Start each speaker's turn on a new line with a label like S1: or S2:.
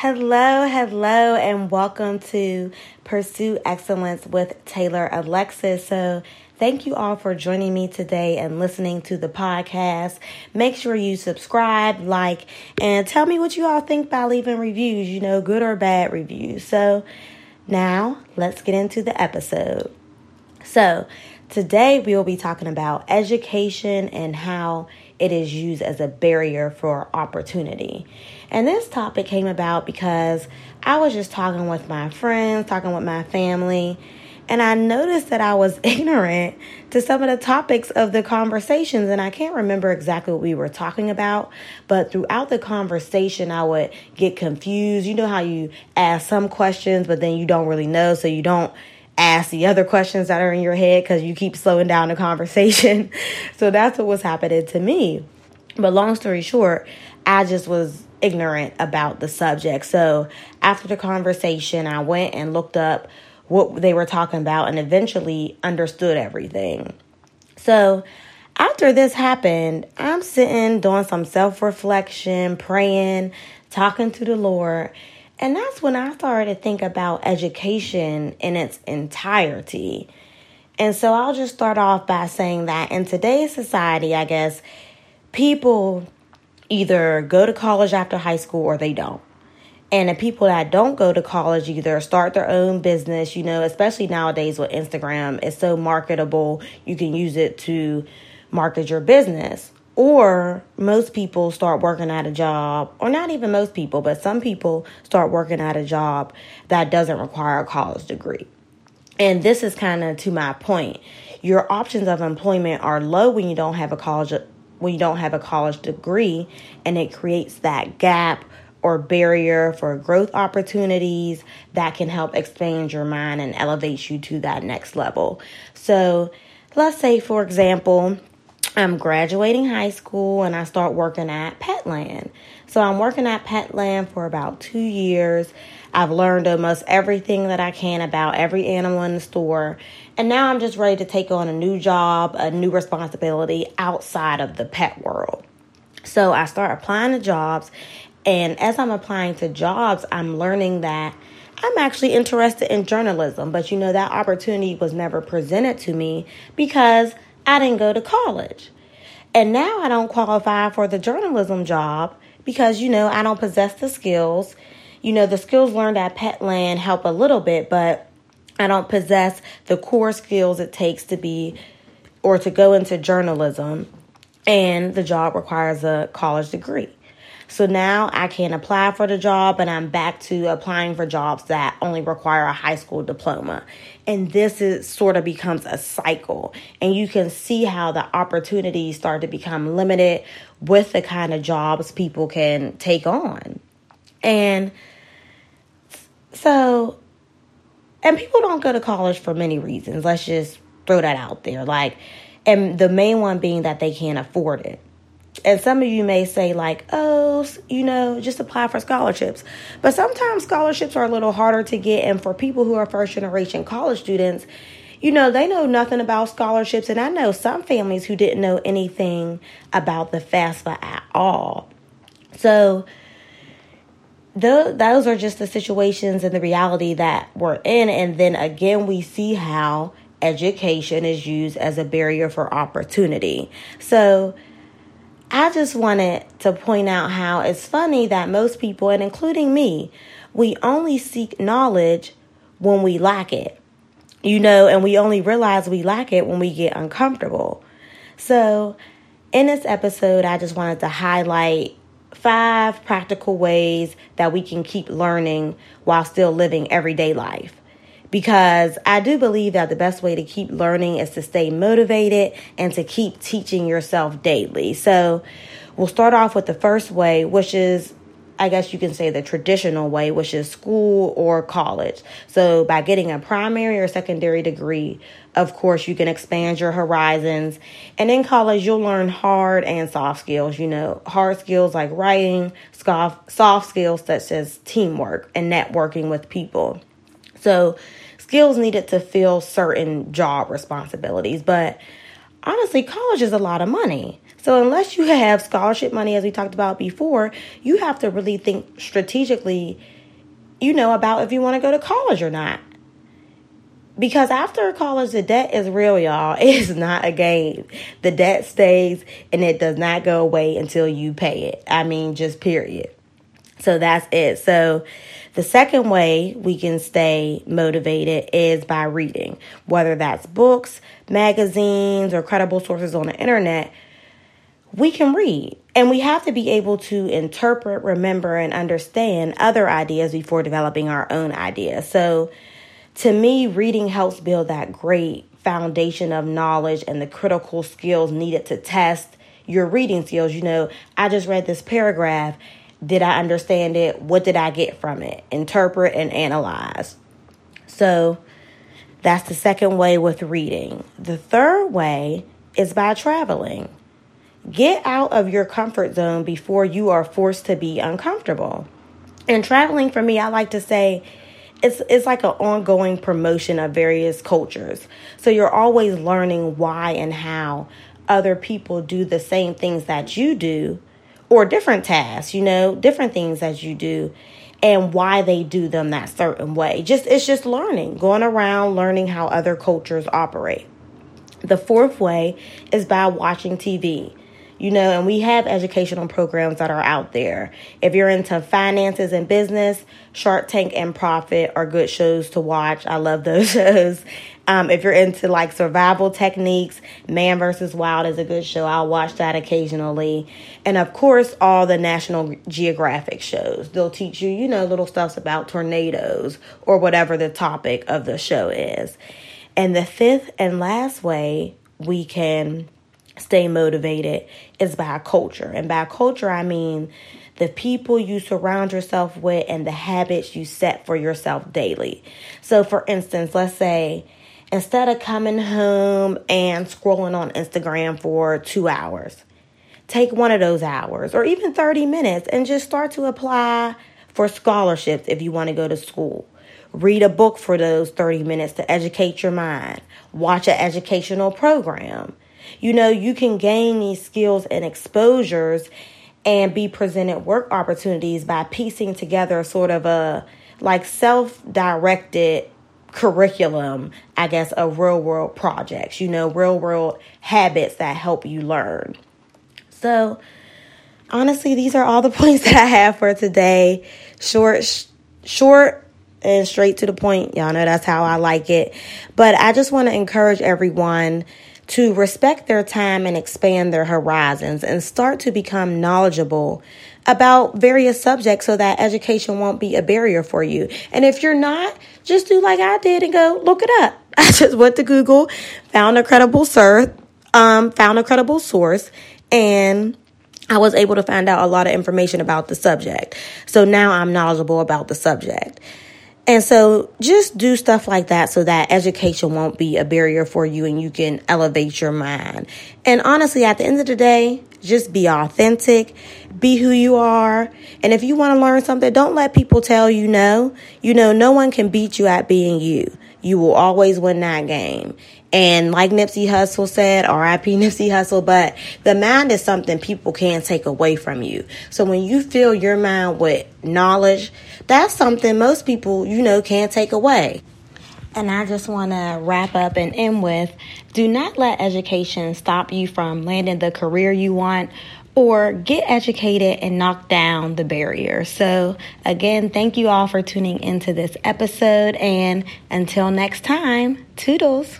S1: Hello, hello, and welcome to Pursue Excellence with Taylor Alexis. So, thank you all for joining me today and listening to the podcast. Make sure you subscribe, like, and tell me what you all think by leaving reviews, you know, good or bad reviews. So, now let's get into the episode. So, today we will be talking about education and how it is used as a barrier for opportunity. And this topic came about because I was just talking with my friends, talking with my family, and I noticed that I was ignorant to some of the topics of the conversations. And I can't remember exactly what we were talking about, but throughout the conversation, I would get confused. You know how you ask some questions, but then you don't really know, so you don't ask the other questions that are in your head because you keep slowing down the conversation. so that's what was happening to me. But long story short, I just was ignorant about the subject. So after the conversation, I went and looked up what they were talking about and eventually understood everything. So after this happened, I'm sitting doing some self reflection, praying, talking to the Lord. And that's when I started to think about education in its entirety. And so I'll just start off by saying that in today's society, I guess people either go to college after high school or they don't. And the people that don't go to college either start their own business, you know, especially nowadays with Instagram, it's so marketable, you can use it to market your business. Or most people start working at a job, or not even most people, but some people start working at a job that doesn't require a college degree. And this is kind of to my point. Your options of employment are low when you don't have a college when you don't have a college degree and it creates that gap or barrier for growth opportunities that can help expand your mind and elevate you to that next level. So, let's say for example, I'm graduating high school and I start working at Petland. So I'm working at Petland for about two years. I've learned almost everything that I can about every animal in the store. And now I'm just ready to take on a new job, a new responsibility outside of the pet world. So I start applying to jobs. And as I'm applying to jobs, I'm learning that I'm actually interested in journalism. But you know, that opportunity was never presented to me because I didn't go to college. And now I don't qualify for the journalism job because, you know, I don't possess the skills. You know, the skills learned at Petland help a little bit, but I don't possess the core skills it takes to be or to go into journalism. And the job requires a college degree. So now I can apply for the job and I'm back to applying for jobs that only require a high school diploma. And this is sort of becomes a cycle. And you can see how the opportunities start to become limited with the kind of jobs people can take on. And so and people don't go to college for many reasons. Let's just throw that out there. Like and the main one being that they can't afford it. And some of you may say, like, oh, you know, just apply for scholarships. But sometimes scholarships are a little harder to get. And for people who are first generation college students, you know, they know nothing about scholarships. And I know some families who didn't know anything about the FAFSA at all. So, those are just the situations and the reality that we're in. And then again, we see how education is used as a barrier for opportunity. So, I just wanted to point out how it's funny that most people, and including me, we only seek knowledge when we lack it. You know, and we only realize we lack it when we get uncomfortable. So, in this episode, I just wanted to highlight five practical ways that we can keep learning while still living everyday life because I do believe that the best way to keep learning is to stay motivated and to keep teaching yourself daily. So, we'll start off with the first way, which is I guess you can say the traditional way, which is school or college. So, by getting a primary or secondary degree, of course, you can expand your horizons. And in college, you'll learn hard and soft skills. You know, hard skills like writing, soft skills such as teamwork and networking with people. So, skills needed to fill certain job responsibilities. But honestly, college is a lot of money. So, unless you have scholarship money, as we talked about before, you have to really think strategically, you know, about if you want to go to college or not. Because after college, the debt is real, y'all. It is not a game. The debt stays and it does not go away until you pay it. I mean, just period. So that's it. So the second way we can stay motivated is by reading, whether that's books, magazines, or credible sources on the internet. We can read, and we have to be able to interpret, remember, and understand other ideas before developing our own ideas. So, to me, reading helps build that great foundation of knowledge and the critical skills needed to test your reading skills. You know, I just read this paragraph. Did I understand it? What did I get from it? Interpret and analyze. So that's the second way with reading. The third way is by traveling. Get out of your comfort zone before you are forced to be uncomfortable. And traveling for me, I like to say, it's it's like an ongoing promotion of various cultures. So you're always learning why and how other people do the same things that you do or different tasks, you know, different things that you do and why they do them that certain way. Just it's just learning, going around learning how other cultures operate. The fourth way is by watching TV you know, and we have educational programs that are out there. If you're into finances and business, Shark Tank and Profit are good shows to watch. I love those shows. Um, if you're into like survival techniques, Man vs. Wild is a good show. I'll watch that occasionally. And of course, all the National Geographic shows. They'll teach you, you know, little stuff about tornadoes or whatever the topic of the show is. And the fifth and last way we can stay motivated is by culture. And by culture, I mean the people you surround yourself with and the habits you set for yourself daily. So, for instance, let's say instead of coming home and scrolling on Instagram for two hours, take one of those hours or even 30 minutes and just start to apply for scholarships if you want to go to school. Read a book for those 30 minutes to educate your mind. Watch an educational program you know, you can gain these skills and exposures and be presented work opportunities by piecing together sort of a like self directed curriculum, I guess, of real world projects, you know, real world habits that help you learn. So, honestly, these are all the points that I have for today. Short, sh- short, and straight to the point. Y'all know that's how I like it. But I just want to encourage everyone to respect their time and expand their horizons and start to become knowledgeable about various subjects so that education won't be a barrier for you. And if you're not, just do like I did and go look it up. I just went to Google, found a credible source, um, found a credible source, and I was able to find out a lot of information about the subject. So now I'm knowledgeable about the subject. And so just do stuff like that so that education won't be a barrier for you and you can elevate your mind. And honestly, at the end of the day, just be authentic, be who you are. And if you want to learn something, don't let people tell you no. You know, no one can beat you at being you. You will always win that game. And like Nipsey Hussle said, RIP Nipsey Hussle, but the mind is something people can't take away from you. So when you fill your mind with knowledge, that's something most people, you know, can't take away. And I just want to wrap up and end with do not let education stop you from landing the career you want or get educated and knock down the barrier. So, again, thank you all for tuning into this episode. And until next time, toodles.